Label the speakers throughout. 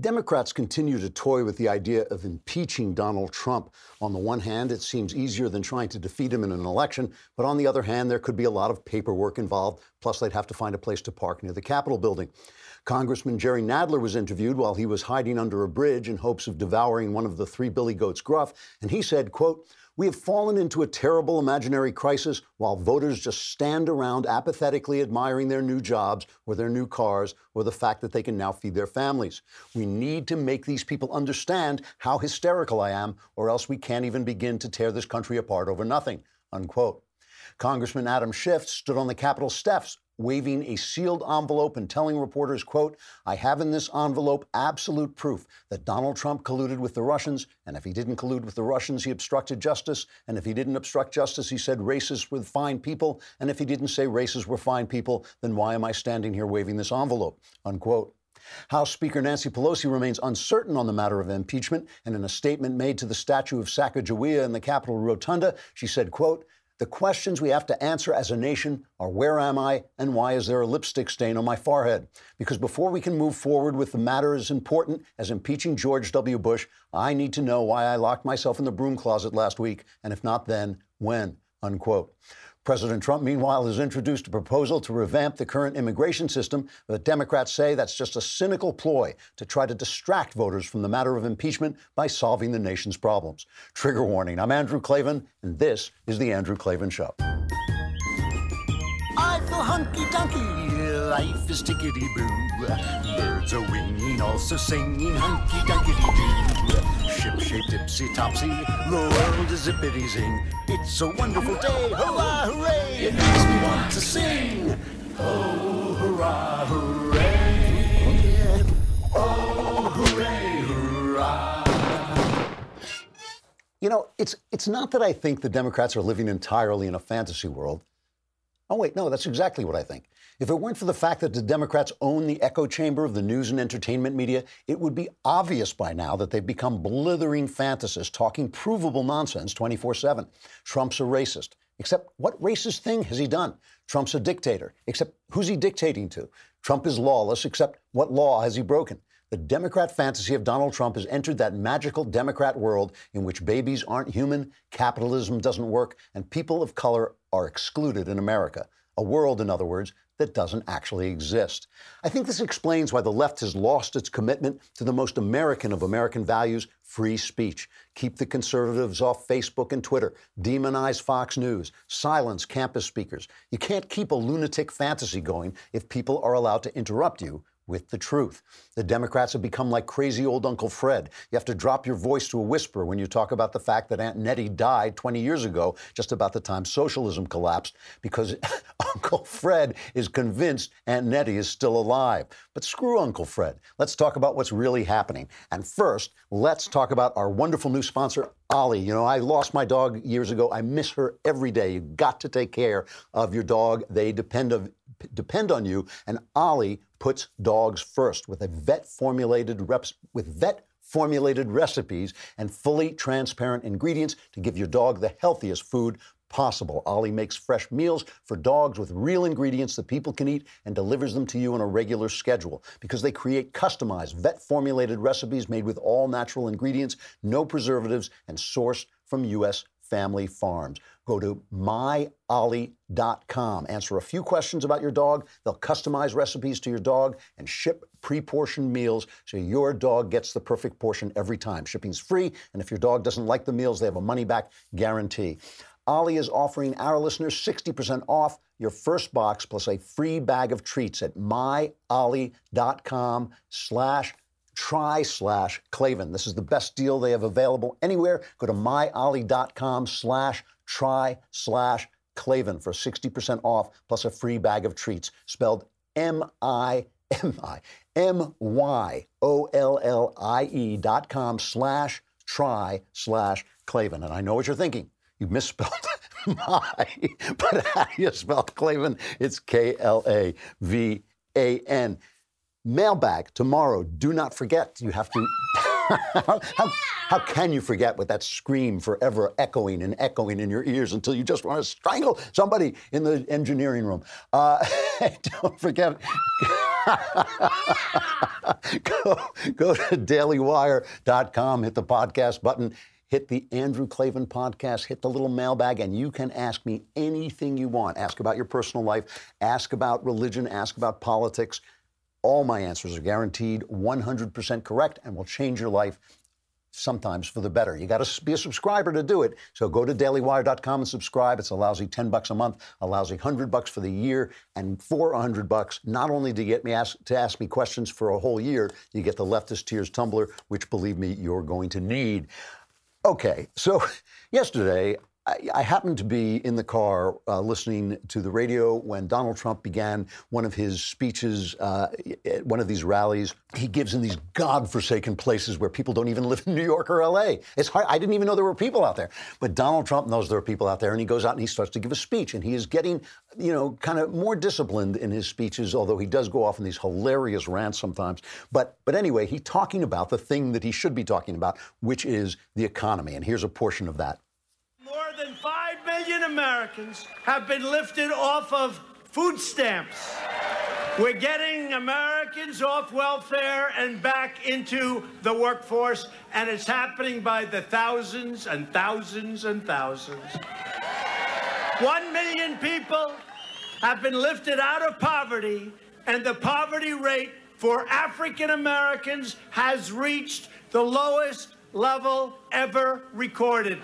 Speaker 1: Democrats continue to toy with the idea of impeaching Donald Trump. On the one hand, it seems easier than trying to defeat him in an election, but on the other hand, there could be a lot of paperwork involved, plus, they'd have to find a place to park near the Capitol building. Congressman Jerry Nadler was interviewed while he was hiding under a bridge in hopes of devouring one of the three Billy Goats gruff, and he said, quote, we have fallen into a terrible imaginary crisis while voters just stand around apathetically admiring their new jobs or their new cars or the fact that they can now feed their families. We need to make these people understand how hysterical I am, or else we can't even begin to tear this country apart over nothing. Unquote. Congressman Adam Schiff stood on the Capitol steps waving a sealed envelope and telling reporters, quote, I have in this envelope absolute proof that Donald Trump colluded with the Russians, and if he didn't collude with the Russians, he obstructed justice, and if he didn't obstruct justice, he said racists were fine people, and if he didn't say racists were fine people, then why am I standing here waving this envelope, unquote. House Speaker Nancy Pelosi remains uncertain on the matter of impeachment, and in a statement made to the statue of Sacagawea in the Capitol Rotunda, she said, quote, the questions we have to answer as a nation are where am I and why is there a lipstick stain on my forehead? Because before we can move forward with the matter as important as impeaching George W. Bush, I need to know why I locked myself in the broom closet last week, and if not then, when? Unquote. President Trump, meanwhile, has introduced a proposal to revamp the current immigration system, but Democrats say that's just a cynical ploy to try to distract voters from the matter of impeachment by solving the nation's problems. Trigger warning I'm Andrew Klavan, and this is The Andrew Klavan Show.
Speaker 2: I feel hunky dunky, life is tickety boo. Birds are winging, also singing hunky dunky doo. Ship shaped tipsy topsy, the world is zippity zing. It's a wonderful day, hurrah, hooray! It makes me want to sing. Oh, hurrah, hooray! Oh, hooray, hurrah!
Speaker 1: You know, it's, it's not that I think the Democrats are living entirely in a fantasy world. Oh, wait, no, that's exactly what I think. If it weren't for the fact that the Democrats own the echo chamber of the news and entertainment media, it would be obvious by now that they've become blithering fantasists talking provable nonsense 24 7. Trump's a racist. Except what racist thing has he done? Trump's a dictator. Except who's he dictating to? Trump is lawless, except what law has he broken? The Democrat fantasy of Donald Trump has entered that magical Democrat world in which babies aren't human, capitalism doesn't work, and people of color are excluded in America. A world, in other words, that doesn't actually exist. I think this explains why the left has lost its commitment to the most American of American values free speech. Keep the conservatives off Facebook and Twitter, demonize Fox News, silence campus speakers. You can't keep a lunatic fantasy going if people are allowed to interrupt you with the truth. The Democrats have become like crazy old Uncle Fred. You have to drop your voice to a whisper when you talk about the fact that Aunt Nettie died 20 years ago, just about the time socialism collapsed, because Uncle Fred is convinced Aunt Nettie is still alive. But screw Uncle Fred. Let's talk about what's really happening. And first, let's talk about our wonderful new sponsor, Ollie. You know, I lost my dog years ago. I miss her every day. You've got to take care of your dog. They depend of depend on you. And Ollie puts dogs first with a vet formulated reps with vet formulated recipes and fully transparent ingredients to give your dog the healthiest food possible. Ollie makes fresh meals for dogs with real ingredients that people can eat and delivers them to you on a regular schedule because they create customized vet formulated recipes made with all natural ingredients, no preservatives, and sourced from U.S. family farms. Go to myollie.com. Answer a few questions about your dog. They'll customize recipes to your dog and ship pre portioned meals so your dog gets the perfect portion every time. Shipping's free, and if your dog doesn't like the meals, they have a money back guarantee. Ollie is offering our listeners 60% off your first box plus a free bag of treats at myollie.com slash try slash Klavan. This is the best deal they have available anywhere. Go to myollie.com slash try slash Klavan for 60% off plus a free bag of treats spelled M I M I M Y O L L I E dot com slash try slash Klavan. And I know what you're thinking. You misspelled my, but how do you spell Klavan? It's K L A V A N. Mailbag tomorrow. Do not forget. You have to. how, how, how, can you forget with that scream forever echoing and echoing in your ears until you just want to strangle somebody in the engineering room? Uh, don't forget. go, go to dailywire.com, hit the podcast button, hit the Andrew Klavan podcast, hit the little mailbag, and you can ask me anything you want. Ask about your personal life, ask about religion, ask about politics. All my answers are guaranteed 100% correct and will change your life sometimes for the better. You got to be a subscriber to do it. So go to dailywire.com and subscribe. It's a lousy 10 bucks a month, a lousy 100 bucks for the year, and for 100 bucks, not only to get me ask, to ask me questions for a whole year, you get the Leftist Tears tumbler, which believe me, you're going to need. Okay, so yesterday I, happened to be in the car uh, listening to the radio when Donald Trump began one of his speeches uh, at one of these rallies. He gives in these godforsaken places where people don't even live in New York or LA. It's hard. I didn't even know there were people out there. But Donald Trump knows there are people out there, and he goes out and he starts to give a speech, and he is getting, you know, kind of more disciplined in his speeches, although he does go off in these hilarious rants sometimes. But but anyway, he's talking about the thing that he should be talking about, which is the economy. And here's a portion of that
Speaker 3: than 5 million Americans have been lifted off of food stamps. We're getting Americans off welfare and back into the workforce, and it's happening by the thousands and thousands and thousands. One million people have been lifted out of poverty, and the poverty rate for African Americans has reached the lowest level ever recorded.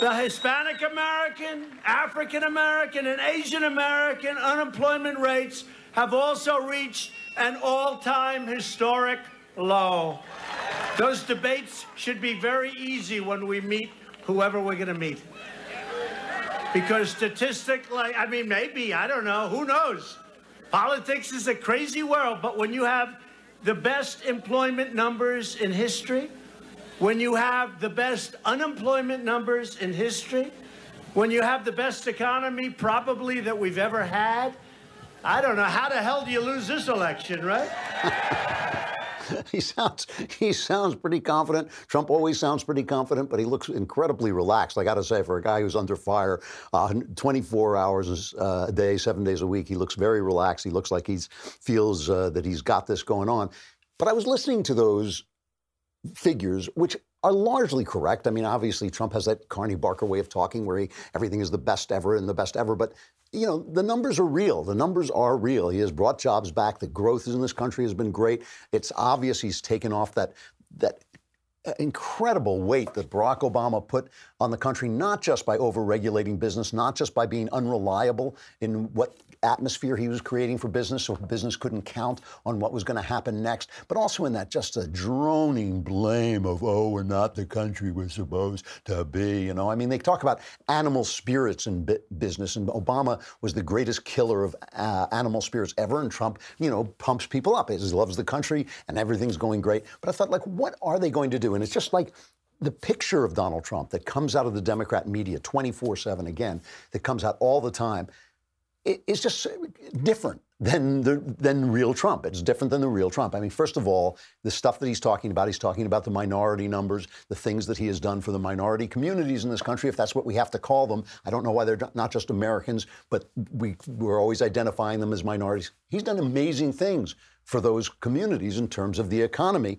Speaker 3: The Hispanic American, African American, and Asian American unemployment rates have also reached an all time historic low. Those debates should be very easy when we meet whoever we're going to meet. Because statistically, I mean, maybe, I don't know, who knows? Politics is a crazy world, but when you have the best employment numbers in history, when you have the best unemployment numbers in history, when you have the best economy probably that we've ever had, I don't know how the hell do you lose this election, right?
Speaker 1: he sounds he sounds pretty confident. Trump always sounds pretty confident, but he looks incredibly relaxed. I got to say, for a guy who's under fire, uh, 24 hours uh, a day, seven days a week, he looks very relaxed. He looks like he feels uh, that he's got this going on. But I was listening to those figures, which are largely correct. I mean, obviously, Trump has that Carney Barker way of talking where he, everything is the best ever and the best ever. But, you know, the numbers are real. The numbers are real. He has brought jobs back. The growth in this country has been great. It's obvious he's taken off that, that incredible weight that Barack Obama put on the country, not just by overregulating business, not just by being unreliable in what atmosphere he was creating for business so business couldn't count on what was going to happen next, but also in that just a droning blame of, oh, we're not the country we're supposed to be. You know, I mean, they talk about animal spirits in business, and Obama was the greatest killer of uh, animal spirits ever, and Trump, you know, pumps people up. He loves the country and everything's going great. But I thought, like, what are they going to do? And it's just like, the picture of Donald Trump that comes out of the Democrat media 24 7 again, that comes out all the time, it's just different than the than real Trump. It's different than the real Trump. I mean, first of all, the stuff that he's talking about, he's talking about the minority numbers, the things that he has done for the minority communities in this country, if that's what we have to call them. I don't know why they're not just Americans, but we we're always identifying them as minorities. He's done amazing things for those communities in terms of the economy,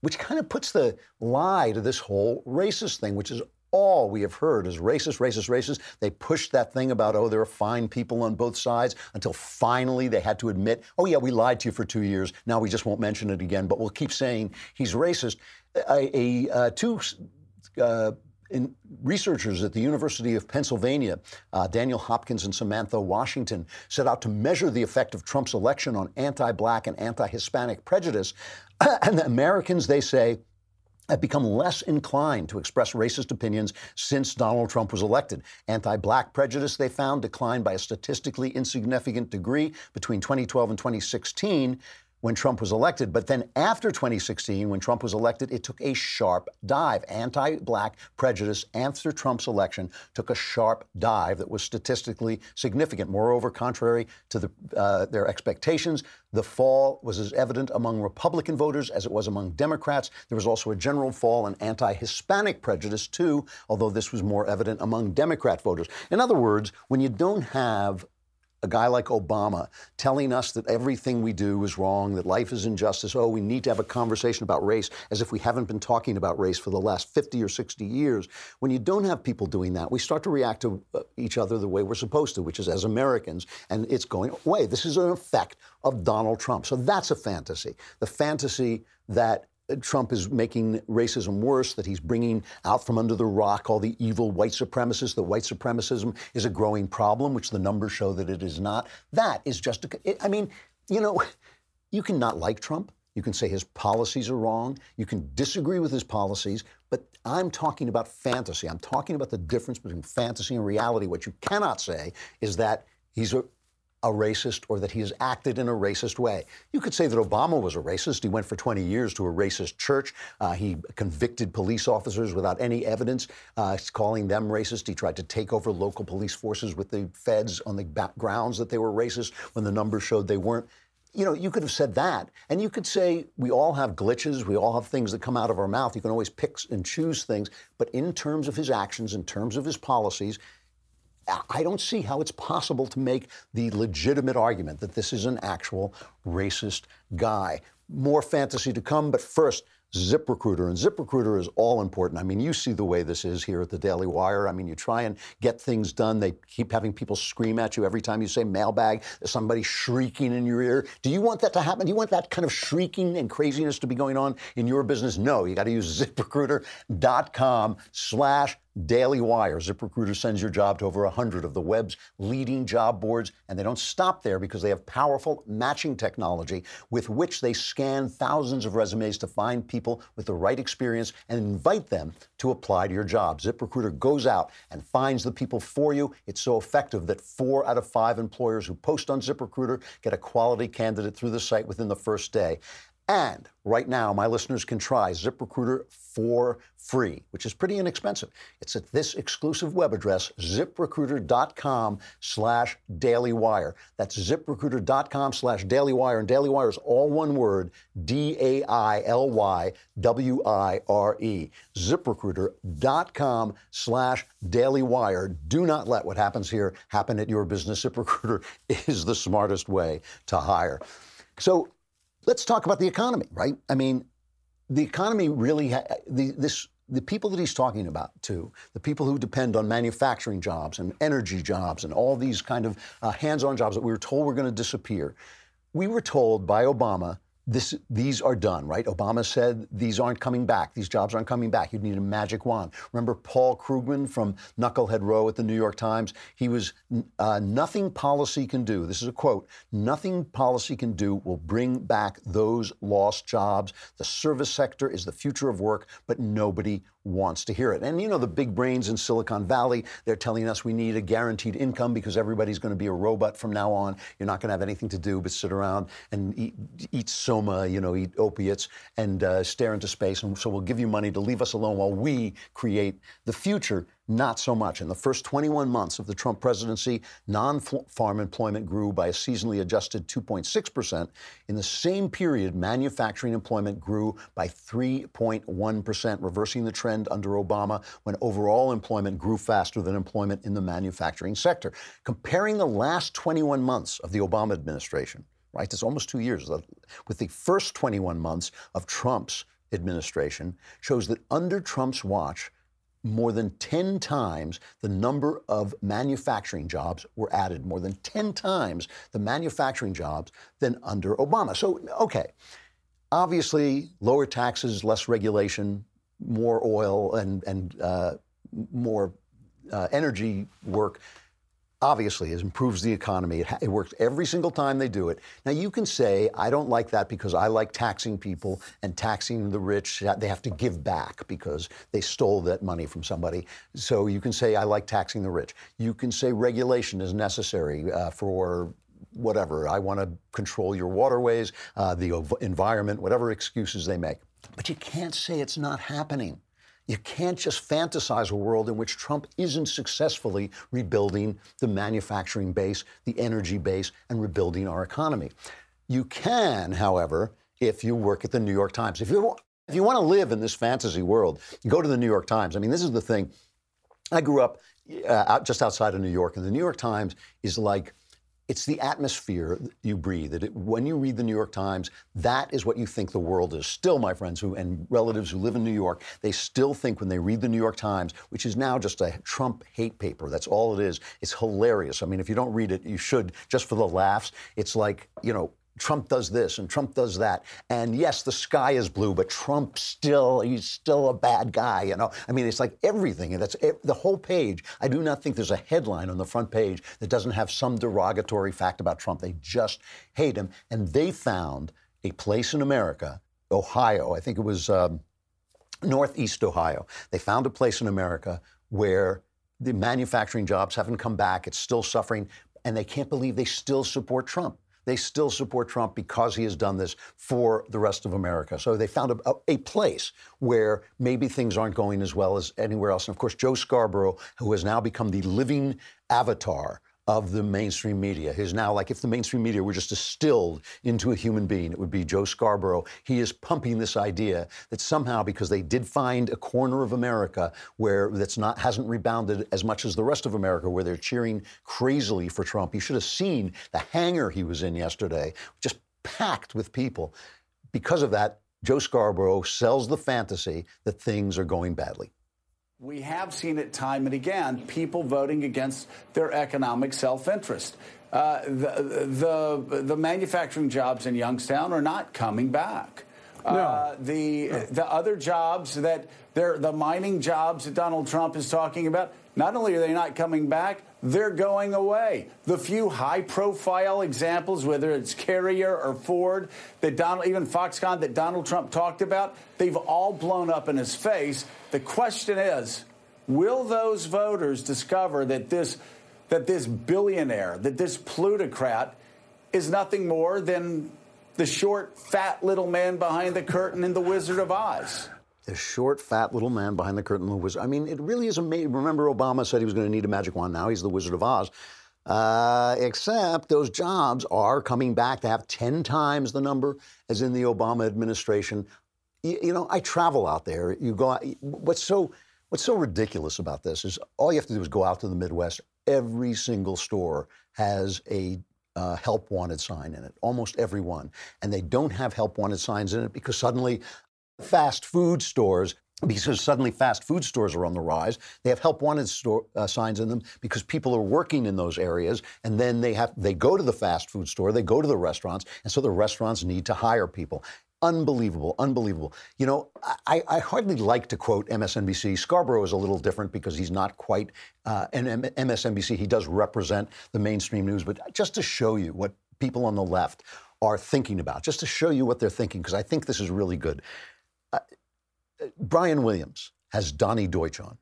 Speaker 1: which kind of puts the lie to this whole racist thing, which is all we have heard is racist, racist, racist. They pushed that thing about, oh, there are fine people on both sides until finally they had to admit, oh, yeah, we lied to you for two years. Now we just won't mention it again, but we'll keep saying he's racist. A, a uh, two uh, in researchers at the University of Pennsylvania, uh, Daniel Hopkins and Samantha Washington, set out to measure the effect of Trump's election on anti black and anti Hispanic prejudice. and the Americans, they say, have become less inclined to express racist opinions since Donald Trump was elected. Anti black prejudice, they found, declined by a statistically insignificant degree between 2012 and 2016 when Trump was elected. But then after 2016, when Trump was elected, it took a sharp dive. Anti black prejudice after Trump's election took a sharp dive that was statistically significant. Moreover, contrary to the, uh, their expectations, the fall was as evident among Republican voters as it was among Democrats. There was also a general fall in anti Hispanic prejudice, too, although this was more evident among Democrat voters. In other words, when you don't have a guy like Obama telling us that everything we do is wrong, that life is injustice. Oh, we need to have a conversation about race as if we haven't been talking about race for the last 50 or 60 years. When you don't have people doing that, we start to react to uh, each other the way we're supposed to, which is as Americans, and it's going away. This is an effect of Donald Trump. So that's a fantasy. The fantasy that Trump is making racism worse, that he's bringing out from under the rock all the evil white supremacists, that white supremacism is a growing problem, which the numbers show that it is not. That is just, a, I mean, you know, you can not like Trump. You can say his policies are wrong. You can disagree with his policies, but I'm talking about fantasy. I'm talking about the difference between fantasy and reality. What you cannot say is that he's a a racist or that he has acted in a racist way. You could say that Obama was a racist. He went for 20 years to a racist church. Uh, he convicted police officers without any evidence, uh, calling them racist. He tried to take over local police forces with the feds on the grounds that they were racist when the numbers showed they weren't. You know, you could have said that. And you could say we all have glitches, we all have things that come out of our mouth. You can always pick and choose things. But in terms of his actions, in terms of his policies, I don't see how it's possible to make the legitimate argument that this is an actual racist guy. More fantasy to come, but first, ZipRecruiter. And ZipRecruiter is all important. I mean, you see the way this is here at the Daily Wire. I mean, you try and get things done. They keep having people scream at you every time you say mailbag. There's somebody shrieking in your ear. Do you want that to happen? Do you want that kind of shrieking and craziness to be going on in your business? No, you got to use ziprecruiter.com slash Daily Wire. ZipRecruiter sends your job to over 100 of the web's leading job boards, and they don't stop there because they have powerful matching technology with which they scan thousands of resumes to find people with the right experience and invite them to apply to your job. ZipRecruiter goes out and finds the people for you. It's so effective that four out of five employers who post on ZipRecruiter get a quality candidate through the site within the first day. And right now, my listeners can try ZipRecruiter for free, which is pretty inexpensive. It's at this exclusive web address, ziprecruiter.com slash dailywire. That's ziprecruiter.com slash dailywire. And dailywire is all one word, D-A-I-L-Y-W-I-R-E. ziprecruiter.com slash dailywire. Do not let what happens here happen at your business. ZipRecruiter is the smartest way to hire. So let's talk about the economy, right? I mean, the economy really, ha- the, this, the people that he's talking about, too, the people who depend on manufacturing jobs and energy jobs and all these kind of uh, hands on jobs that we were told were going to disappear. We were told by Obama this, these are done, right? Obama said these aren't coming back. These jobs aren't coming back. You'd need a magic wand. Remember Paul Krugman from Knucklehead Row at the New York Times? He was, uh, nothing policy can do, this is a quote, nothing policy can do will bring back those lost jobs. The service sector is the future of work, but nobody wants to hear it. And you know, the big brains in Silicon Valley, they're telling us we need a guaranteed income because everybody's going to be a robot from now on. You're not going to have anything to do but sit around and eat, eat soma, you know, eat opiates and uh, stare into space. And so we'll give you money to leave us alone while we create the future not so much. In the first 21 months of the Trump presidency, non farm employment grew by a seasonally adjusted 2.6%. In the same period, manufacturing employment grew by 3.1%, reversing the trend under Obama when overall employment grew faster than employment in the manufacturing sector. Comparing the last 21 months of the Obama administration, right, it's almost two years, uh, with the first 21 months of Trump's administration, shows that under Trump's watch, more than 10 times the number of manufacturing jobs were added, more than 10 times the manufacturing jobs than under Obama. So, okay, obviously, lower taxes, less regulation, more oil, and, and uh, more uh, energy work obviously it improves the economy. It, it, works every single time they do it. Now you can say I don't like that because I like taxing people and taxing the rich. They have to give back because they stole that money from somebody. So you can say I like taxing the rich. You can say regulation is necessary uh, for whatever. I want to control your waterways, uh, the environment, whatever excuses they make. But you can't say it's not happening. You can't just fantasize a world in which Trump isn't successfully rebuilding the manufacturing base, the energy base, and rebuilding our economy. You can, however, if you work at the New York Times. If you if you want to live in this fantasy world, go to the New York Times. I mean, this is the thing. I grew up uh, out, just outside of New York, and the New York Times is like it's the atmosphere you breathe. It, when you read the New York Times, that is what you think the world is. Still, my friends who and relatives who live in New York, they still think when they read the New York Times, which is now just a Trump hate paper. That's all it is. It's hilarious. I mean, if you don't read it, you should just for the laughs. It's like you know Trump does this and Trump does that. And yes, the sky is blue, but Trump still, he's still a bad guy, you know? I mean, it's like everything. And that's the whole page. I do not think there's a headline on the front page that doesn't have some derogatory fact about Trump. They just hate him. And they found a place in America, Ohio, I think it was um, Northeast Ohio. They found a place in America where the manufacturing jobs haven't come back. It's still suffering. And they can't believe they still support Trump they still support Trump because he has done this for the rest of America. So they found a, a, place where maybe things aren't going as well as anywhere else. And of course, Joe Scarborough, who has now become the living avatar of the mainstream media. He's now like if the mainstream media were just distilled into a human being, it would be Joe Scarborough. He is pumping this idea that somehow, because they did find a corner of America where that's not hasn't rebounded as much as the rest of America, where they're cheering crazily for Trump. You should have seen the hangar he was in yesterday, just packed with people. Because of that, Joe Scarborough sells the fantasy that things are going badly.
Speaker 4: We have seen it time and again people voting against their economic self interest. Uh, the, the, the manufacturing jobs in Youngstown are not coming back. No. Uh, the no. the other jobs that they're the mining jobs that Donald Trump is talking about, not only are they not coming back, they're going away. The few high profile examples, whether it's Carrier or Ford, that Donald, even Foxconn that Donald Trump talked about, they've all blown up in his face. The question is, will those voters discover that this that this billionaire, that this plutocrat is nothing more than the short, fat little man behind the curtain in The Wizard of Oz?
Speaker 1: The short, fat little man behind the curtain was, I mean, it really is amazing. Remember, Obama said he was going to need a magic wand. Now he's the Wizard of Oz. Uh, except those jobs are coming back to have 10 times the number as in the Obama administration. You, you know, I travel out there. You go, what's so, what's so ridiculous about this is all you have to do is go out to the Midwest. Every single store has a uh, help wanted sign in it, almost every one. And they don't have help wanted signs in it because suddenly fast food stores because suddenly fast food stores are on the rise. They have help wanted store, uh, signs in them because people are working in those areas, and then they have they go to the fast food store, they go to the restaurants, and so the restaurants need to hire people. Unbelievable, unbelievable. You know, I, I hardly like to quote MSNBC. Scarborough is a little different because he's not quite uh, an MSNBC. He does represent the mainstream news, but just to show you what people on the left are thinking about, just to show you what they're thinking, because I think this is really good. Brian Williams has Donny Deutsch on.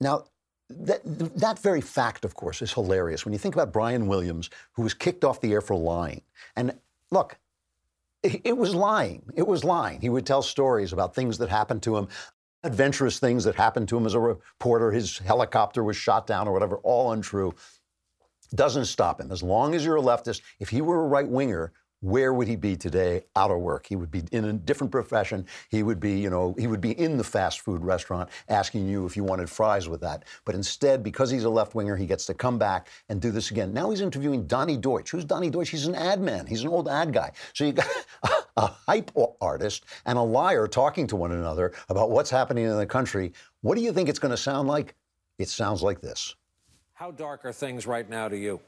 Speaker 1: Now, that, that very fact, of course, is hilarious when you think about Brian Williams, who was kicked off the air for lying. And look, it was lying. It was lying. He would tell stories about things that happened to him, adventurous things that happened to him as a reporter. His helicopter was shot down or whatever, all untrue. Doesn't stop him. As long as you're a leftist, if he were a right winger, where would he be today out of work? He would be in a different profession. He would be, you know, he would be in the fast food restaurant asking you if you wanted fries with that. But instead, because he's a left winger, he gets to come back and do this again. Now he's interviewing Donny Deutsch. Who's Donny Deutsch? He's an ad man. He's an old ad guy. So you got a hype artist and a liar talking to one another about what's happening in the country. What do you think it's going to sound like? It sounds like this.
Speaker 5: How dark are things right now to you?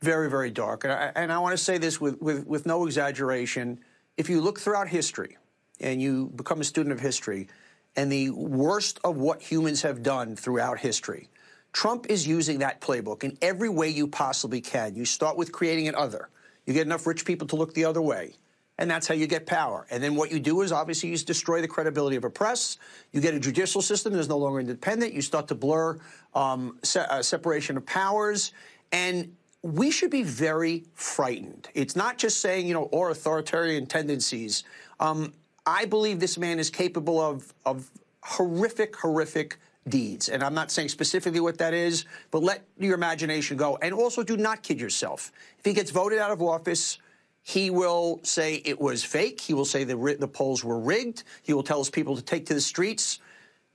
Speaker 6: Very, very dark. And I, and I want to say this with, with, with no exaggeration. If you look throughout history and you become a student of history, and the worst of what humans have done throughout history, Trump is using that playbook in every way you possibly can. You start with creating an other. You get enough rich people to look the other way. And that's how you get power. And then what you do is obviously you destroy the credibility of a press. You get a judicial system that is no longer independent. You start to blur um, se- uh, separation of powers. And we should be very frightened. It's not just saying, you know, or authoritarian tendencies. Um, I believe this man is capable of, of horrific, horrific deeds. And I'm not saying specifically what that is, but let your imagination go. And also do not kid yourself. If he gets voted out of office, he will say it was fake. He will say the, the polls were rigged. He will tell his people to take to the streets.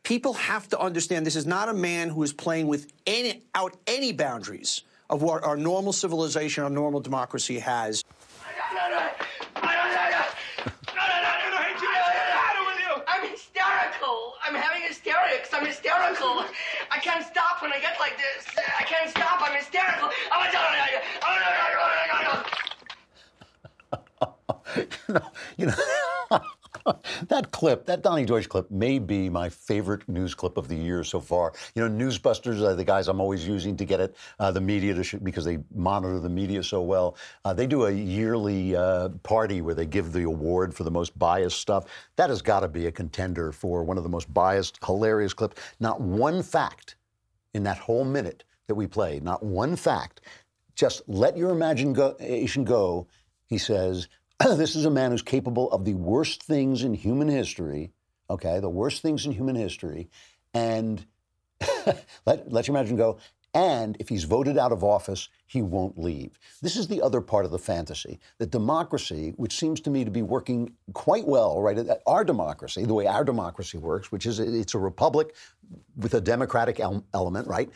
Speaker 6: People have to understand this is not a man who is playing with any, out any boundaries of what our normal civilization, our normal democracy has.
Speaker 7: I'm hysterical. I'm having hysterics. I'm hysterical. I can't stop when I get like this. I can't stop. I'm hysterical.
Speaker 1: no, you know, that clip, that Donny Deutsch clip, may be my favorite news clip of the year so far. You know, Newsbusters are the guys I'm always using to get it, uh, the media to sh- because they monitor the media so well. Uh, they do a yearly uh, party where they give the award for the most biased stuff. That has got to be a contender for one of the most biased, hilarious clips. Not one fact in that whole minute that we played, not one fact. Just let your imagination go. He says, this is a man who's capable of the worst things in human history, okay, the worst things in human history, and let, let your imagination go. And if he's voted out of office, he won't leave. This is the other part of the fantasy. That democracy, which seems to me to be working quite well, right? Our democracy, the way our democracy works, which is it's a republic with a democratic el- element, right?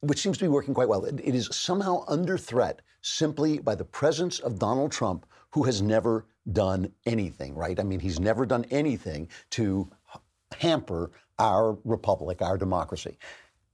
Speaker 1: Which seems to be working quite well. It is somehow under threat simply by the presence of Donald Trump, who has never done anything, right? I mean, he's never done anything to hamper our republic, our democracy.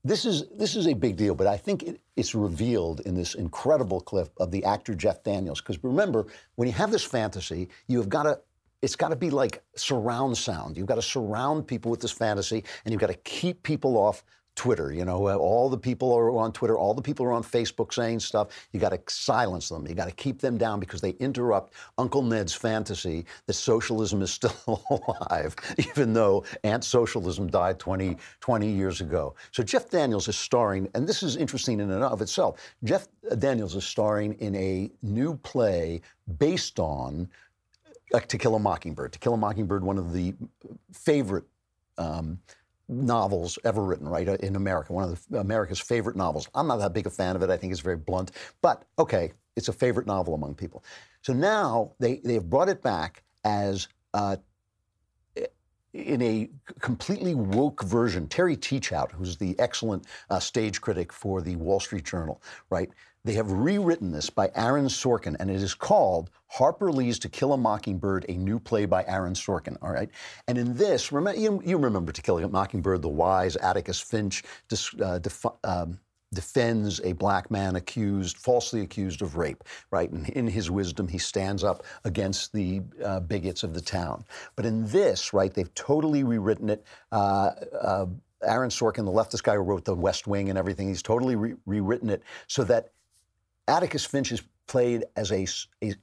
Speaker 1: This is this is a big deal, but I think it, it's revealed in this incredible clip of the actor Jeff Daniels. Because remember, when you have this fantasy, you have got to it's got to be like surround sound. You've got to surround people with this fantasy, and you've got to keep people off Twitter. You know, all the people are on Twitter, all the people are on Facebook saying stuff. You got to silence them. You got to keep them down because they interrupt Uncle Ned's fantasy that socialism is still alive, even though Aunt Socialism died 20, 20 years ago. So Jeff Daniels is starring, and this is interesting in and of itself. Jeff Daniels is starring in a new play based on uh, To Kill a Mockingbird. To Kill a Mockingbird, one of the favorite. Um, novels ever written, right, uh, in America, one of the, America's favorite novels. I'm not that big a fan of it. I think it's very blunt, but okay, it's a favorite novel among people. So now they, they've brought it back as uh, in a completely woke version. Terry Teachout, who's the excellent uh, stage critic for the Wall Street Journal, right? They have rewritten this by Aaron Sorkin, and it is called Harper Lee's To Kill a Mockingbird, a new play by Aaron Sorkin. All right, and in this, remember, you, you remember To Kill a Mockingbird, the wise Atticus Finch uh, def, um, defends a black man accused, falsely accused of rape. Right, and in his wisdom, he stands up against the uh, bigots of the town. But in this, right, they've totally rewritten it. Uh, uh Aaron Sorkin, the leftist guy who wrote The West Wing and everything, he's totally re- rewritten it so that Atticus Finch is played as a,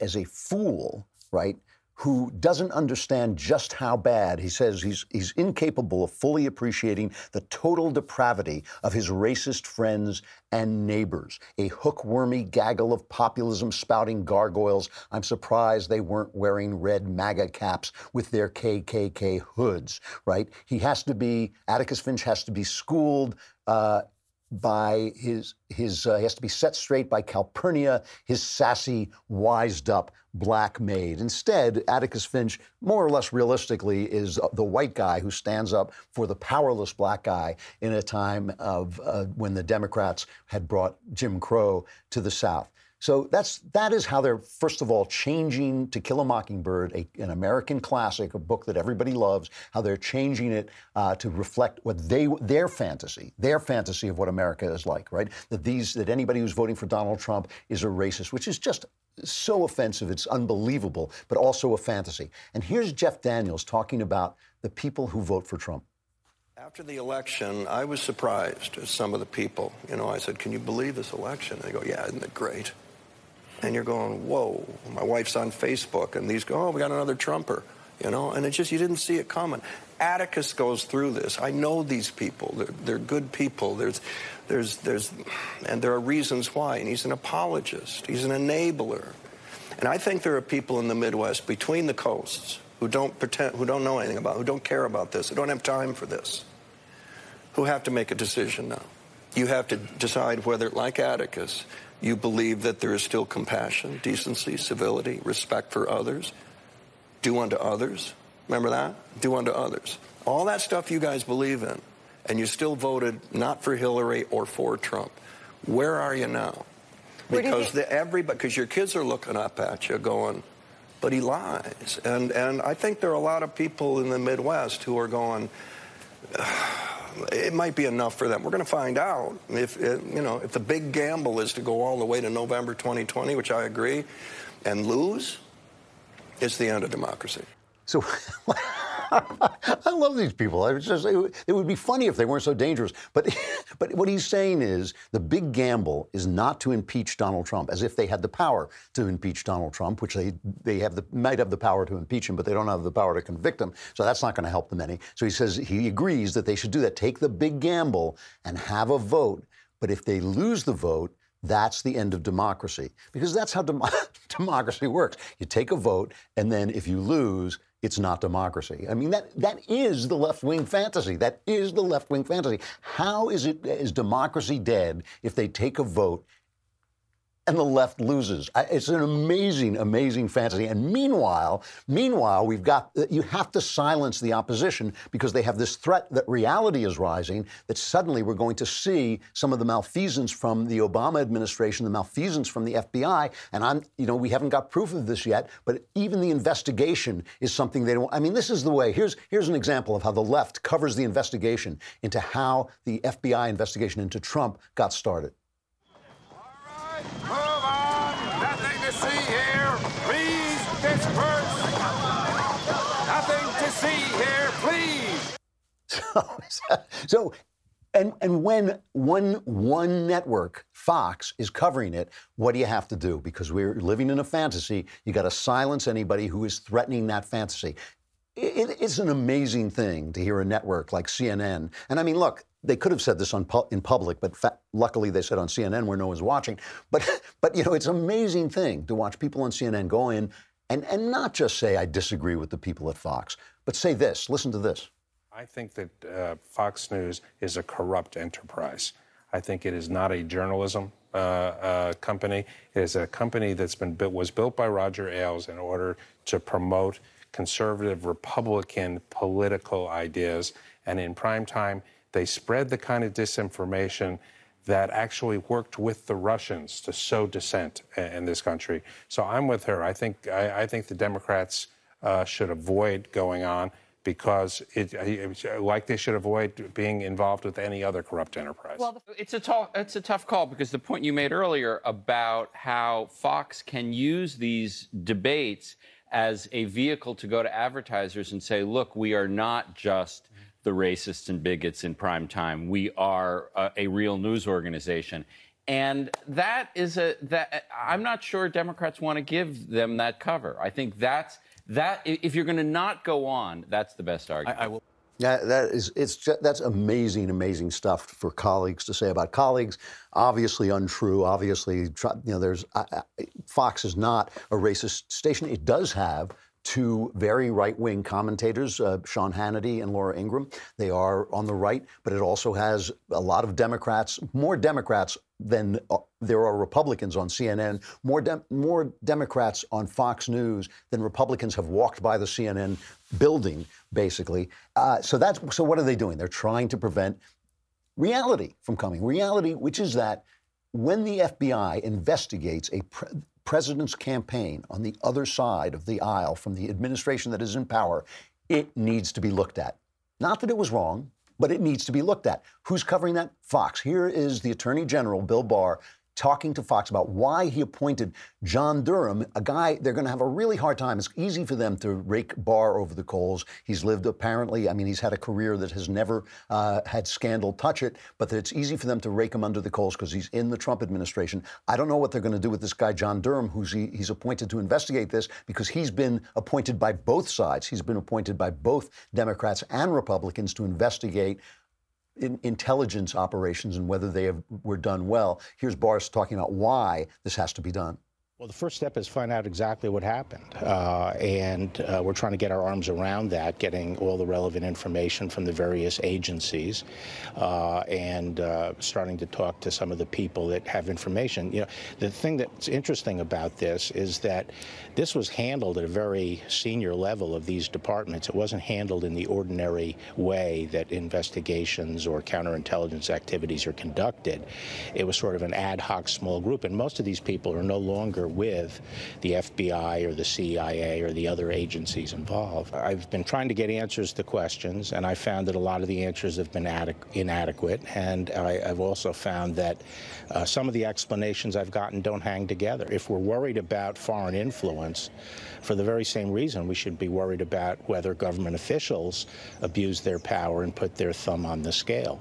Speaker 1: as a fool, right? Who doesn't understand just how bad. He says he's, he's incapable of fully appreciating the total depravity of his racist friends and neighbors. A hookwormy gaggle of populism spouting gargoyles. I'm surprised they weren't wearing red MAGA caps with their KKK hoods, right? He has to be, Atticus Finch has to be schooled. Uh, by his his uh, he has to be set straight by Calpurnia, his sassy, wised up black maid. Instead, Atticus Finch, more or less realistically, is the white guy who stands up for the powerless black guy in a time of uh, when the Democrats had brought Jim Crow to the South. So that's that is how they're first of all changing To Kill a Mockingbird, a, an American classic, a book that everybody loves. How they're changing it uh, to reflect what they their fantasy, their fantasy of what America is like, right? That these that anybody who's voting for Donald Trump is a racist, which is just so offensive. It's unbelievable, but also a fantasy. And here's Jeff Daniels talking about the people who vote for Trump.
Speaker 8: After the election, I was surprised at some of the people. You know, I said, Can you believe this election? They go, Yeah, isn't it great? And you're going, whoa, my wife's on Facebook, and these go, oh, we got another Trumper, you know, and it's just, you didn't see it coming. Atticus goes through this. I know these people. They're, they're good people. There's, there's, there's, and there are reasons why. And he's an apologist. He's an enabler. And I think there are people in the Midwest between the coasts who don't pretend, who don't know anything about, who don't care about this, who don't have time for this, who have to make a decision now. You have to decide whether, like Atticus, you believe that there is still compassion, decency, civility, respect for others. Do unto others. Remember that? Do unto others. All that stuff you guys believe in, and you still voted not for Hillary or for Trump. Where are you now?
Speaker 9: Do you
Speaker 8: Because the, everybody, because your kids are looking up at you, going, but he lies. And and I think there are a lot of people in the Midwest who are going. It might be enough for them. We're going to find out if it, you know if the big gamble is to go all the way to November 2020, which I agree, and lose. It's the end of democracy.
Speaker 1: So I love these people. Just, it, would- it would be funny if they weren't so dangerous. But, but what he's saying is the big gamble is not to impeach Donald Trump, as if they had the power to impeach Donald Trump, which they, they have the, might have the power to impeach him, but they don't have the power to convict him. So that's not going to help them any. So he says he agrees that they should do that. Take the big gamble and have a vote. But if they lose the vote, that's the end of democracy because that's how dem- democracy works. You take a vote, and then if you lose, it's not democracy. I mean, that that is the left wing fantasy. That is the left wing fantasy. How is it is democracy dead if they take a vote and the left loses. It's an amazing, amazing fantasy. And meanwhile, meanwhile, we've got uh, you have to silence the opposition because they have this threat that reality is rising. That suddenly we're going to see some of the malfeasance from the Obama administration, the malfeasance from the FBI. And I'm, you know, we haven't got proof of this yet, but even the investigation is something they don't. I mean, this is the way. Here's here's an example of how the left covers the investigation into how the FBI investigation into Trump got started.
Speaker 10: Move on. Nothing to see here. Please disperse. Nothing to see here. Please.
Speaker 1: so and and when one one network fox is covering it what do you have to do because we're living in a fantasy you got to silence anybody who is threatening that fantasy it, it's an amazing thing to hear a network like cnn and i mean look they could have said this pu- in public, but fa- luckily they said on CNN where no one's watching. But, but you know, it's an amazing thing to watch people on CNN go in and, and not just say I disagree with the people at Fox, but say this. Listen to this.
Speaker 11: I think that uh, Fox News is a corrupt enterprise. I think it is not a journalism uh, uh, company. It is a company that's been built, was built by Roger Ailes in order to promote conservative Republican political ideas. And in prime time, they spread the kind of disinformation that actually worked with the Russians to sow dissent in this country. So I'm with her. I think I, I think the Democrats uh, should avoid going on because it, it- like they should avoid being involved with any other corrupt enterprise.
Speaker 12: Well, it's a tough it's a tough call because the point you made earlier about how Fox can use these debates as a vehicle to go to advertisers and say, "Look, we are not just the racists and bigots in prime time. We are a, a real news organization." And that is a that I'm not sure Democrats want to give them that cover. I think that's that if you're going to not go on, that's the best argument.
Speaker 6: I will.
Speaker 1: Yeah, that is it's ju- that's amazing, amazing stuff for colleagues to say about colleagues. Obviously untrue. Obviously, you know, there's uh, uh, Fox is not a racist station. It does have two very right-wing commentators, uh, Sean Hannity and Laura Ingraham. They are on the right, but it also has a lot of Democrats, more Democrats than uh, there are Republicans on CNN, more Dem- more Democrats on Fox News than Republicans have walked by the CNN building, basically. Uh, so that's so. What are they doing? They're trying to prevent reality from coming. Reality, which is that when the FBI investigates a pre- president's campaign on the other side of the aisle from the administration that is in power, it needs to be looked at. Not that it was wrong, but it needs to be looked at. Who's covering that? Fox. Here is the Attorney General, Bill Barr, talking to Fox about why he appointed John Durham, a guy they're going to have a really hard time. It's easy for them to rake Barr over the coals. He's lived apparently, I mean, he's had a career that has never uh, had scandal touch it, but that it's easy for them to rake him under the coals because he's in the Trump administration. I don't know what they're going to do with this guy, John Durham, who's he, he's appointed to investigate this because he's been appointed by both sides. He's been appointed by both Democrats and Republicans to investigate in, intelligence operations and whether they have, were done well. Here's Boris talking about why this has to be done.
Speaker 9: Well, the first step is find out exactly what happened. Uh, and uh, we're trying to get our arms around that, getting all the relevant information from the various agencies uh, and uh, starting to talk to some of the people that have information. You know, the thing that's interesting about this is that this was handled at a very senior level of these departments. It wasn't handled in the ordinary way that investigations or counterintelligence activities are conducted. It was sort of an ad hoc small group, and most of these people are no longer with the FBI or the CIA or the other agencies involved. I've been trying to get answers to questions, and I found that a lot of the answers have been inadequate. And I, have also found that uh, some of the explanations I've gotten don't hang together. If we're worried about foreign influence, for the very same reason, we should be worried about whether government officials abuse their power and put their thumb on the scale.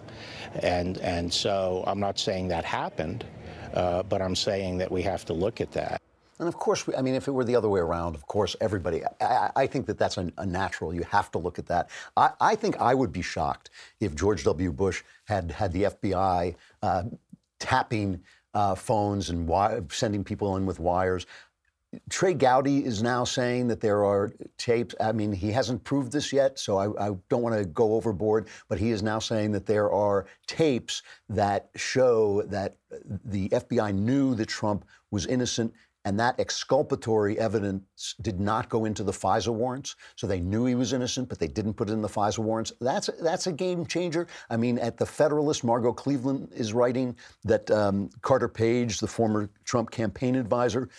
Speaker 9: And, and so I'm not saying that happened. Uh, but I'm saying that we have to look at that.
Speaker 1: And of course, I mean, if it were the other way around, of course, everybody, I, I think that that's a, a, natural. You have to look at that. I, I, think I would be shocked if George W. Bush had had the FBI uh, tapping uh, phones and wi- sending people in with wires. Trey Gowdy is now saying that there are tapes. I mean, he hasn't proved this yet, so I, I don't want to go overboard, but he is now saying that there are tapes that show that the FBI knew that Trump was innocent and that exculpatory evidence did not go into the FISA warrants. So they knew he was innocent, but they didn't put it in the FISA warrants. That's that's a game changer. I mean, at the Federalist, Margot Cleveland is writing that um, Carter Page, the former Trump campaign advisor,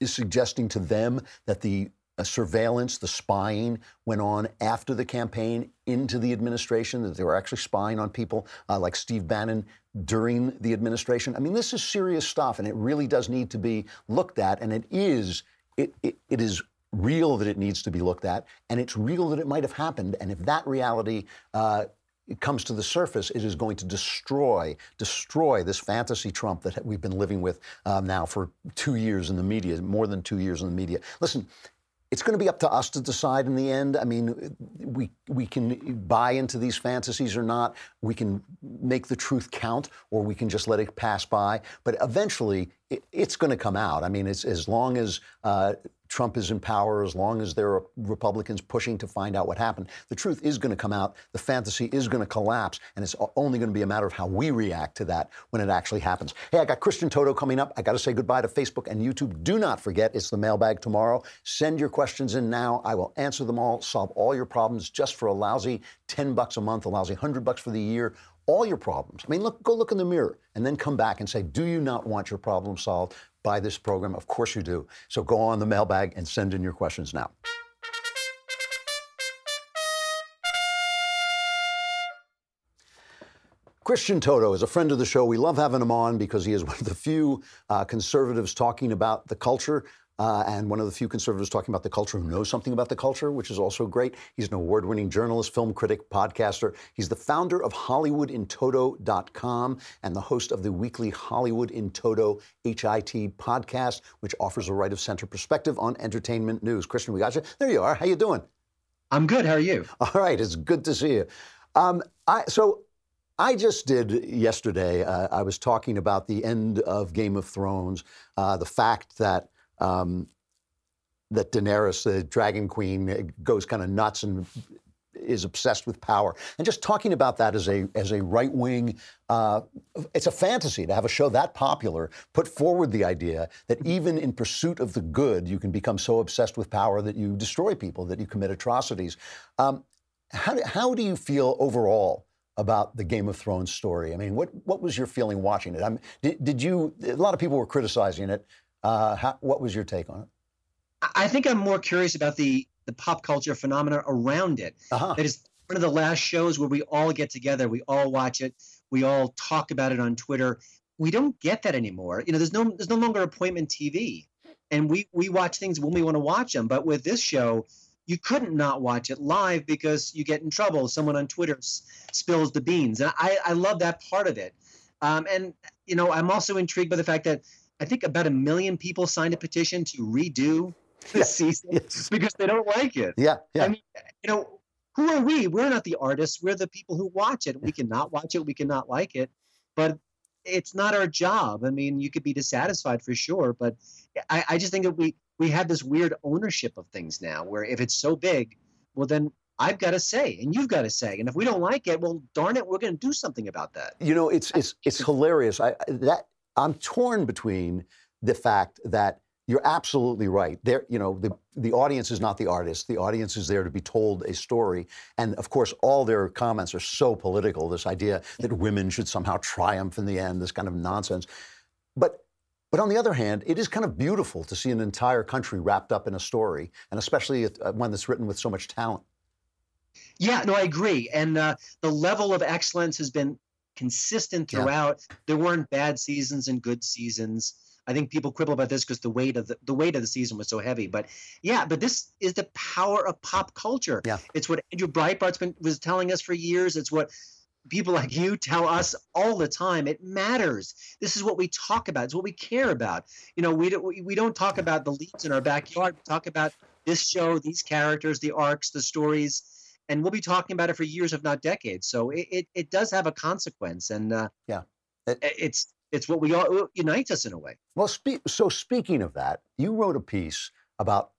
Speaker 1: is suggesting to them that the uh, surveillance, the spying went on after the campaign into the administration, that they were actually spying on people uh, like Steve Bannon during the administration. I mean, this is serious stuff, and it really does need to be looked at, and it is. It, it, it is real that it needs to be looked at, and it's real that it might have happened. And if that reality uh, it comes to the surface, it is going to destroy, destroy this fantasy Trump that we've been living with um, now for two years in the media, more than two years in the media. Listen, it's going to be up to us to decide in the end. I mean, we we can buy into these fantasies or not. We can make the truth count, or we can just let it pass by. But eventually, it, it's going to come out. I mean, as long as uh, Trump is in power, as long as there are Republicans pushing to find out what happened, the truth is going to come out. The fantasy is going to collapse, and it's only going to be a matter of how we react to that when it actually happens. Hey, I got Christian Toto coming up. I got to say goodbye to Facebook and YouTube. Do not forget, it's the mailbag tomorrow. Send your questions in now. I will answer them all, solve all your problems just for a lousy 10 bucks a month, a lousy 100 bucks for the year all your problems. I mean, look, go look in the mirror and then come back and say, do you not want your problem solved? By this program? Of course you do. So go on the mailbag and send in your questions now. Christian Toto is a friend of the show. We love having him on because he is one of the few uh, conservatives talking about the culture uh, and one of the few conservatives talking about the culture who knows something about the culture, which is also great. He's an award winning journalist, film critic, podcaster. He's the founder of HollywoodInToto.com and the host of the weekly Hollywood in Toto HIT podcast, which offers a right of center perspective on entertainment news. Christian, we got you. There you are. How you doing?
Speaker 13: I'm good. How are you?
Speaker 1: All right. It's good to see you. Um, I, so I just did yesterday. Uh, I was talking about the end of Game of Thrones, uh, the fact that um, that Daenerys, the Dragon Queen, goes kind of nuts and is obsessed with power. And just talking about that as a as a right wing, uh, it's a fantasy to have a show that popular put forward the idea that even in pursuit of the good, you can become so obsessed with power that you destroy people, that you commit atrocities. Um, how, do, how do you feel overall? About the Game of Thrones story. I mean, what what was your feeling watching it? I mean, did, did you? A lot of people were criticizing it. Uh, how, what was your take on it?
Speaker 13: I think I'm more curious about the the pop culture phenomena around it. Uh-huh. It is one of the last shows where we all get together, we all watch it, we all talk about it on Twitter. We don't get that anymore. You know, there's no there's no longer appointment TV, and we we watch things when we want to watch them. But with this show, you couldn't not watch it live because you get in trouble. Someone on Twitter s- spills the beans, and I I love that part of it. Um, and you know, I'm also intrigued by the fact that I think about a million people signed a petition to redo the yeah. season yes. because they don't like it.
Speaker 1: Yeah, yeah.
Speaker 13: I mean, you know, who are we? We're not the artists. We're the people who watch it. We cannot watch it. We cannot like it. But it's not our job. I mean, you could be dissatisfied for sure, but I, I just think that we we have this weird ownership of things now, where if it's so big, well then I've got to say, and you've got to say, and if we don't like it, well, darn it, we're going to do something about that.
Speaker 1: You know, it's it's it's hilarious. I that I'm torn between the fact that you're absolutely right. There, you know, the the audience is not the artist. The audience is there to be told a story, and of course, all their comments are so political. This idea that women should somehow triumph in the end, this kind of nonsense. But but on the other hand, it is kind of beautiful to see an entire country wrapped up in a story, and especially uh, one that's written with so much talent.
Speaker 13: Yeah, no, I agree. And uh, the level of excellence has been consistent throughout. Yeah. There weren't bad seasons and good seasons. I think people quibble about this because the weight of the, the weight of the season was so heavy. But yeah, but this is the power of pop culture.
Speaker 1: Yeah.
Speaker 13: It's what Andrew Breitbart's been was telling us for years. It's what people like you tell us all the time. It matters. This is what we talk about. It's what we care about. You know, we don't we don't talk about the leaves in our backyard. We talk about this show, these characters, the arcs, the stories and we'll be talking about it for years, if not decades. So it, it, it does have a consequence, and uh,
Speaker 1: yeah,
Speaker 13: it, it's it's what we all unites us in a way.
Speaker 1: Well, spe- so speaking of that, you wrote a piece about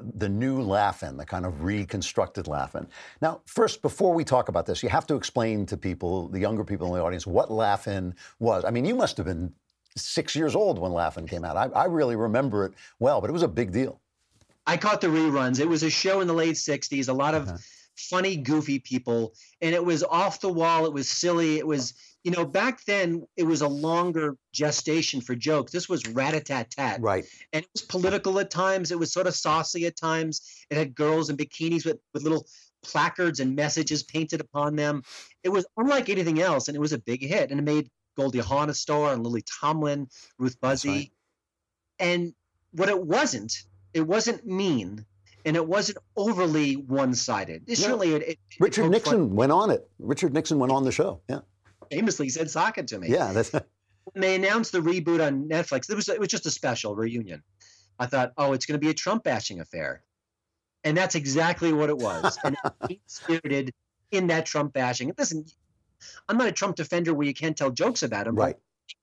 Speaker 1: the new Laugh-In, the kind of reconstructed Laugh-In. Now, first, before we talk about this, you have to explain to people, the younger people in the audience, what Laugh-In was. I mean, you must have been six years old when Laugh-In came out. I, I really remember it well, but it was a big deal.
Speaker 13: I caught the reruns. It was a show in the late '60s. A lot of uh-huh funny, goofy people, and it was off the wall. It was silly. It was, you know, back then it was a longer gestation for jokes. This was rat a tat tat,
Speaker 1: right?
Speaker 13: And it was political at times. It was sort of saucy at times. It had girls in bikinis with with little placards and messages painted upon them. It was unlike anything else, and it was a big hit. And it made Goldie Hawn a star, and Lily Tomlin, Ruth Buzzi, right. and what it wasn't, it wasn't mean and it wasn't overly one-sided. Yeah. Certainly, it, it,
Speaker 1: Richard it Nixon went on it. Richard Nixon went on the show. Yeah,
Speaker 13: famously said "sock it to me."
Speaker 1: Yeah, that's.
Speaker 13: when they announced the reboot on Netflix, it was it was just a special reunion. I thought, oh, it's going to be a Trump bashing affair, and that's exactly what it was. and spirited in that Trump bashing. Listen, I'm not a Trump defender where you can't tell jokes about him.
Speaker 1: Right.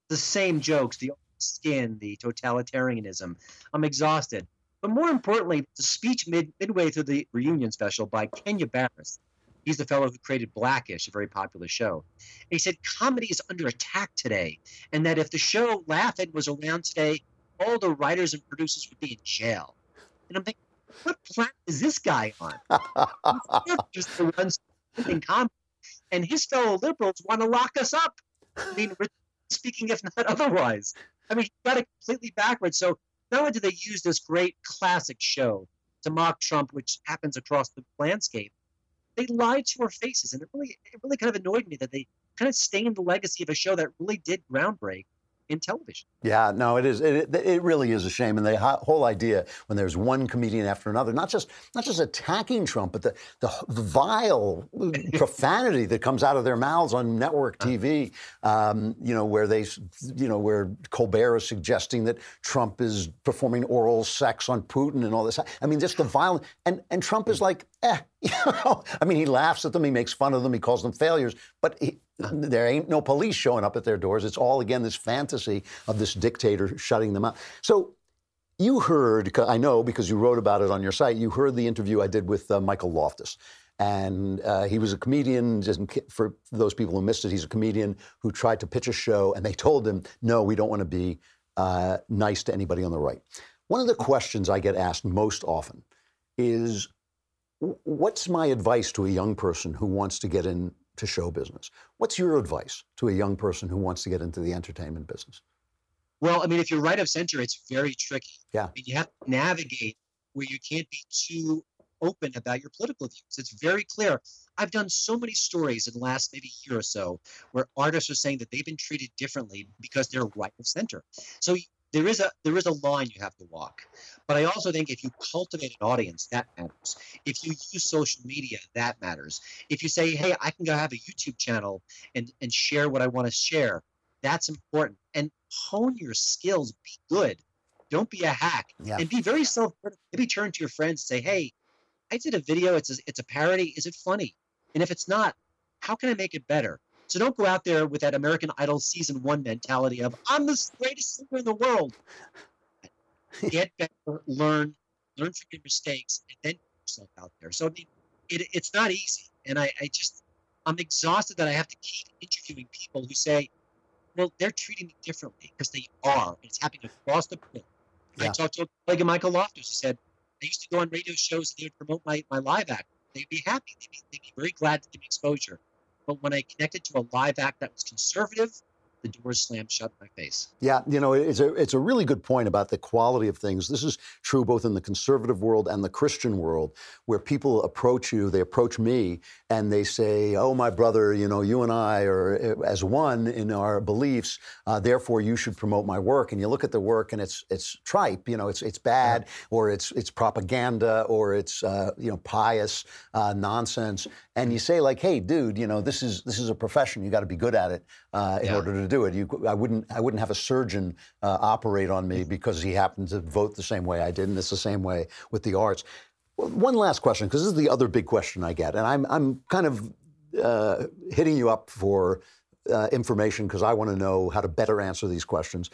Speaker 13: the same jokes, the skin, the totalitarianism. I'm exhausted. But more importantly, the speech mid, midway through the reunion special by Kenya Barris. He's the fellow who created Blackish, a very popular show. And he said comedy is under attack today, and that if the show Laugh-In was around today, all the writers and producers would be in jail. And I'm thinking, what planet is this guy on? just the ones in comedy, and his fellow liberals want to lock us up. I mean, speaking if not otherwise. I mean, he got it completely backwards. So not only do they use this great classic show to mock Trump, which happens across the landscape, they lied to our faces, and it really, it really kind of annoyed me that they kind of stained the legacy of a show that really did groundbreak in television.
Speaker 1: Yeah, no, it is. It, it really is a shame, and the whole idea when there's one comedian after another, not just not just attacking Trump, but the the, vile profanity that comes out of their mouths on network uh-huh. TV. Um, you know, where they, you know, where Colbert is suggesting that Trump is performing oral sex on Putin and all this. I mean, just the violent, and and Trump is like, eh, you know, I mean, he laughs at them, he makes fun of them, he calls them failures, but he, there ain't no police showing up at their doors. It's all, again, this fantasy of this dictator shutting them out. So you heard, I know because you wrote about it on your site, you heard the interview I did with uh, Michael Loftus. And uh, he was a comedian, for those people who missed it, he's a comedian who tried to pitch a show, and they told him, no, we don't want to be uh, nice to anybody on the right. One of the questions I get asked most often is what's my advice to a young person who wants to get in to show business. What's your advice to a young person who wants to get into the entertainment business?
Speaker 13: Well, I mean, if you're right of center, it's very tricky.
Speaker 1: Yeah. I
Speaker 13: mean, you have to navigate where you can't be too open about your political views. It's very clear. I've done so many stories in the last maybe year or so where artists are saying that they've been treated differently because they're right of center. So there is a there is a line you have to walk. But I also think if you cultivate an audience, that matters. If you use social media, that matters. If you say, hey, I can go have a YouTube channel and, and share what I want to share, that's important. And hone your skills, be good. Don't be a hack.
Speaker 1: Yeah.
Speaker 13: And be very self. Maybe turn to your friends and say, hey, I did a video, it's a, it's a parody. Is it funny? And if it's not, how can I make it better? So don't go out there with that American Idol season one mentality of I'm the greatest singer in the world. Get better, learn, learn from your mistakes, and then put yourself out there. So I mean, it, it's not easy, and I, I just I'm exhausted that I have to keep interviewing people who say, well, they're treating me differently because they are. It's happening across the board. I talked to a colleague of Michael Loftus who said, I used to go on radio shows and they would promote my, my live act. They'd be happy. They'd be, they'd be very glad to give me exposure. But when I connected to a live act that was conservative, the doors slammed shut in my face.
Speaker 1: Yeah, you know, it's a it's a really good point about the quality of things. This is true both in the conservative world and the Christian world, where people approach you, they approach me, and they say, "Oh, my brother, you know, you and I are uh, as one in our beliefs. Uh, therefore, you should promote my work." And you look at the work, and it's it's tripe, you know, it's it's bad, or it's it's propaganda, or it's uh, you know pious uh, nonsense. And you say like, "Hey, dude, you know, this is this is a profession. You got to be good at it uh, in
Speaker 13: Yeah.
Speaker 1: order to do it. You, I wouldn't I wouldn't have a surgeon uh, operate on me because he happened to vote the same way I did, and it's the same way with the arts. Well, One last question, because this is the other big question I get, and I'm I'm kind of uh, hitting you up for uh, information because I want to know how to better answer these questions.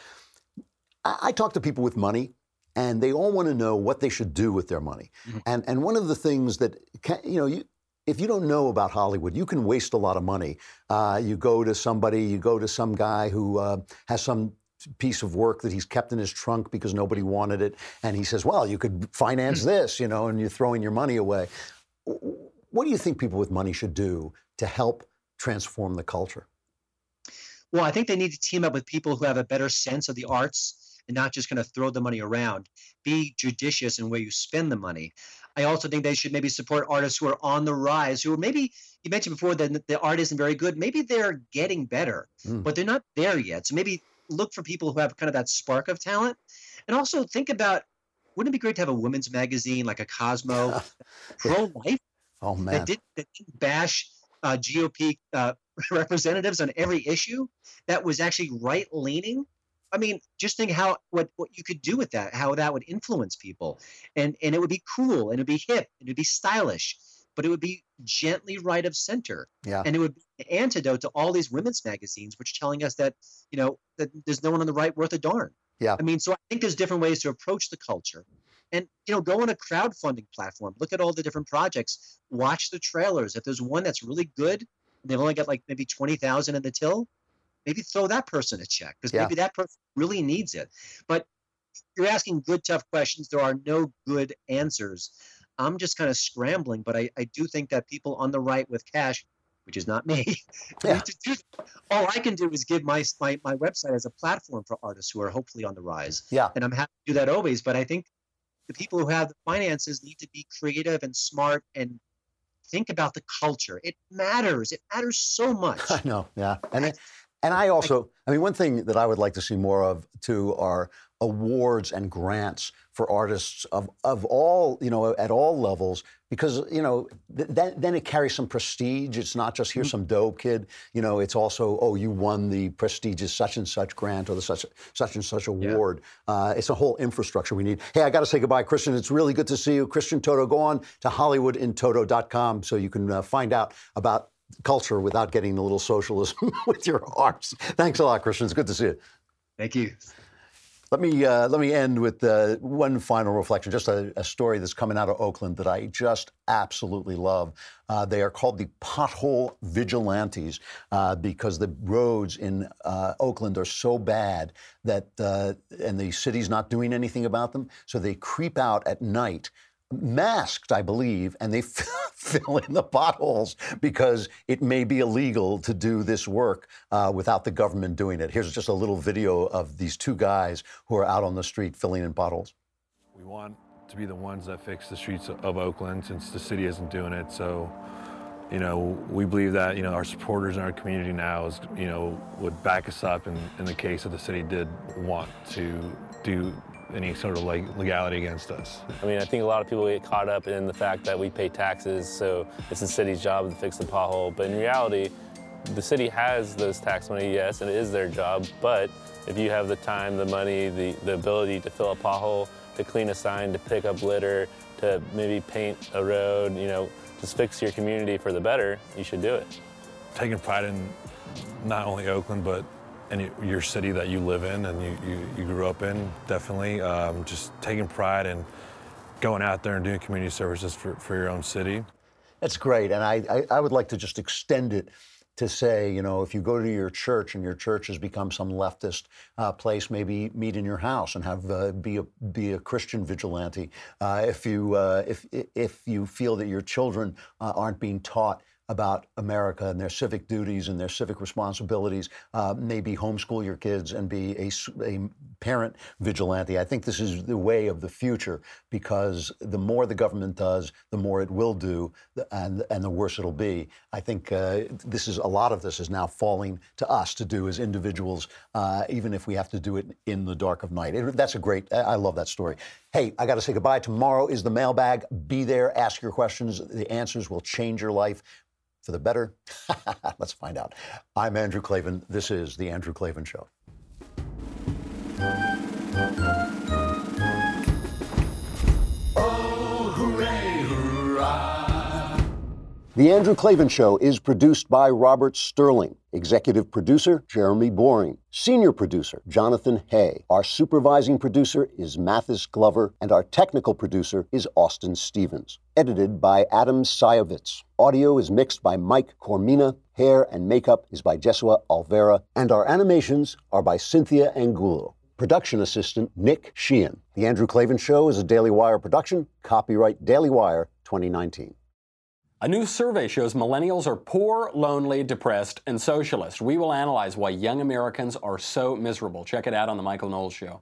Speaker 1: I, I talk to people with money, and they all want to know what they should do with their money. And and one of the things that can, you know you. If you don't know about Hollywood, you can waste a lot of money. Uh, you go to somebody, you go to some guy who uh, has some piece of work that he's kept in his trunk because nobody wanted it, and he says, "Well, you could finance this," you know, and you're throwing your money away. What do you think people with money should do to help transform the culture?
Speaker 13: Well, I think they need to team up with people who have a better sense of the arts and not just kind of throw the money around. Be judicious in where you spend the money. I also think they should maybe support artists who are on the rise, who are maybe you mentioned before that the art isn't very good. Maybe they're getting better,
Speaker 1: Mm.
Speaker 13: but they're not there yet. So maybe look for people who have kind of that spark of talent, and also think about wouldn't it be great to have a women's magazine like a Cosmo, pro life
Speaker 1: Oh man,
Speaker 13: that, did, that didn't bash uh, GOP uh, representatives on every issue, that was actually right leaning. I mean, just think how what what you could do with that, how that would influence people, and and it would be cool, and it'd be hip, and it'd be stylish, but it would be gently right of center,
Speaker 1: yeah.
Speaker 13: and it would be an antidote to all these women's magazines, which are telling us that you know that there's no one on the right worth a darn.
Speaker 1: Yeah.
Speaker 13: I mean, so I think there's different ways to approach the culture. And you know, go on a crowdfunding platform. Look at all the different projects. Watch the trailers. If there's one that's really good, they've only got like maybe twenty thousand in the till, maybe throw that person a check because
Speaker 1: Yeah.
Speaker 13: maybe that person really needs it. But you're asking good, tough questions. There are no good answers. I'm just kind of scrambling, but I, I do think that people on the right with cash, which is not me,
Speaker 1: Yeah.
Speaker 13: need to do that. all I can do is give my, my my website as a platform for artists who are hopefully on the rise.
Speaker 1: Yeah.
Speaker 13: And I'm happy to do that always. But I think the people who have the finances need to be creative and smart and think about the culture. It matters. It matters so much.
Speaker 1: I know, yeah. And it, and I also, I mean, one thing that I would like to see more of too are awards and grants for artists of of all, you know, at all levels, because you know, th- that, then it carries some prestige. It's not just here's some dope kid, you know. It's also oh, you won the prestigious such and such grant or the such such and such award. Uh, it's a whole infrastructure we need. Hey, I got to say goodbye, Christian. It's really good to see you, Christian Toto. Go on to HollywoodInToto.com so you can uh, find out about culture without getting a little socialism with your arts. Thanks a lot, Christian. It's good to see you.
Speaker 13: Thank you.
Speaker 1: Let me uh, let me end with uh, one final reflection. Just a, a story that's coming out of Oakland that I just absolutely love. Uh, they are called the Pothole Vigilantes uh, because the roads in uh, Oakland are so bad that uh, and the city's not doing anything about them. So they creep out at night masked, I believe, and they fill in the potholes because it may be illegal to do this work uh, without the government doing it. Here's just a little video of these two guys who are out on the street filling in potholes.
Speaker 14: We want to be the ones that fix the streets of Oakland since the city isn't doing it. So, you know, we believe that, you know, our supporters in our community now is, you know, would back us up in, in the case that the city did want to do any sort of like legality against us.
Speaker 15: I mean, I think a lot of people get caught up in the fact that we pay taxes, so it's the city's job to fix the pothole. But in reality, the city has those tax money, yes, and it is their job. But if you have the time, the money, the, the ability to fill a pothole, to clean a sign, to pick up litter, to maybe paint a road, you know, just fix your community for the better, you should do it.
Speaker 14: Taking pride in not only Oakland, but any your city that you live in and you, you, you grew up in, definitely. Um, just taking pride in going out there and doing community services for, for your own city.
Speaker 1: That's great. And I, I, I would like to just extend it to say, you know, if you go to your church and your church has become some leftist uh, place, maybe meet in your house and have uh, be a be a Christian vigilante. Uh, if you uh, if if you feel that your children uh, aren't being taught about America and their civic duties and their civic responsibilities. Uh, maybe homeschool your kids and be a, a, parent vigilante. I think this is the way of the future because the more the government does, the more it will do, and and the worse it'll be. I think uh, this is a lot of this is now falling to us to do as individuals, uh, even if we have to do it in the dark of night. It, that's a great. I love that story. Hey, I got to say goodbye. Tomorrow is the mailbag. Be there. Ask your questions. The answers will change your life for the better? Let's find out. I'm Andrew Klavan. This is The Andrew Klavan Show.
Speaker 2: Oh, hooray, hurrah.
Speaker 1: The Andrew Klavan Show is produced by Robert Sterling. Executive producer, Jeremy Boring. Senior producer, Jonathan Hay. Our supervising producer is Mathis Glover, and our technical producer is Austin Stevens. Edited by Adam Sayevitz. Audio is mixed by Mike Coromina. Hair and makeup is by Jesua Olvera. And our animations are by Cynthia Angulo. Production assistant, Nick Sheehan. The Andrew Klavan Show is a Daily Wire production. Copyright Daily Wire 2019.
Speaker 16: A new survey shows millennials are poor, lonely, depressed, and socialist. We will analyze why young Americans are so miserable. Check it out on The Michael Knowles Show.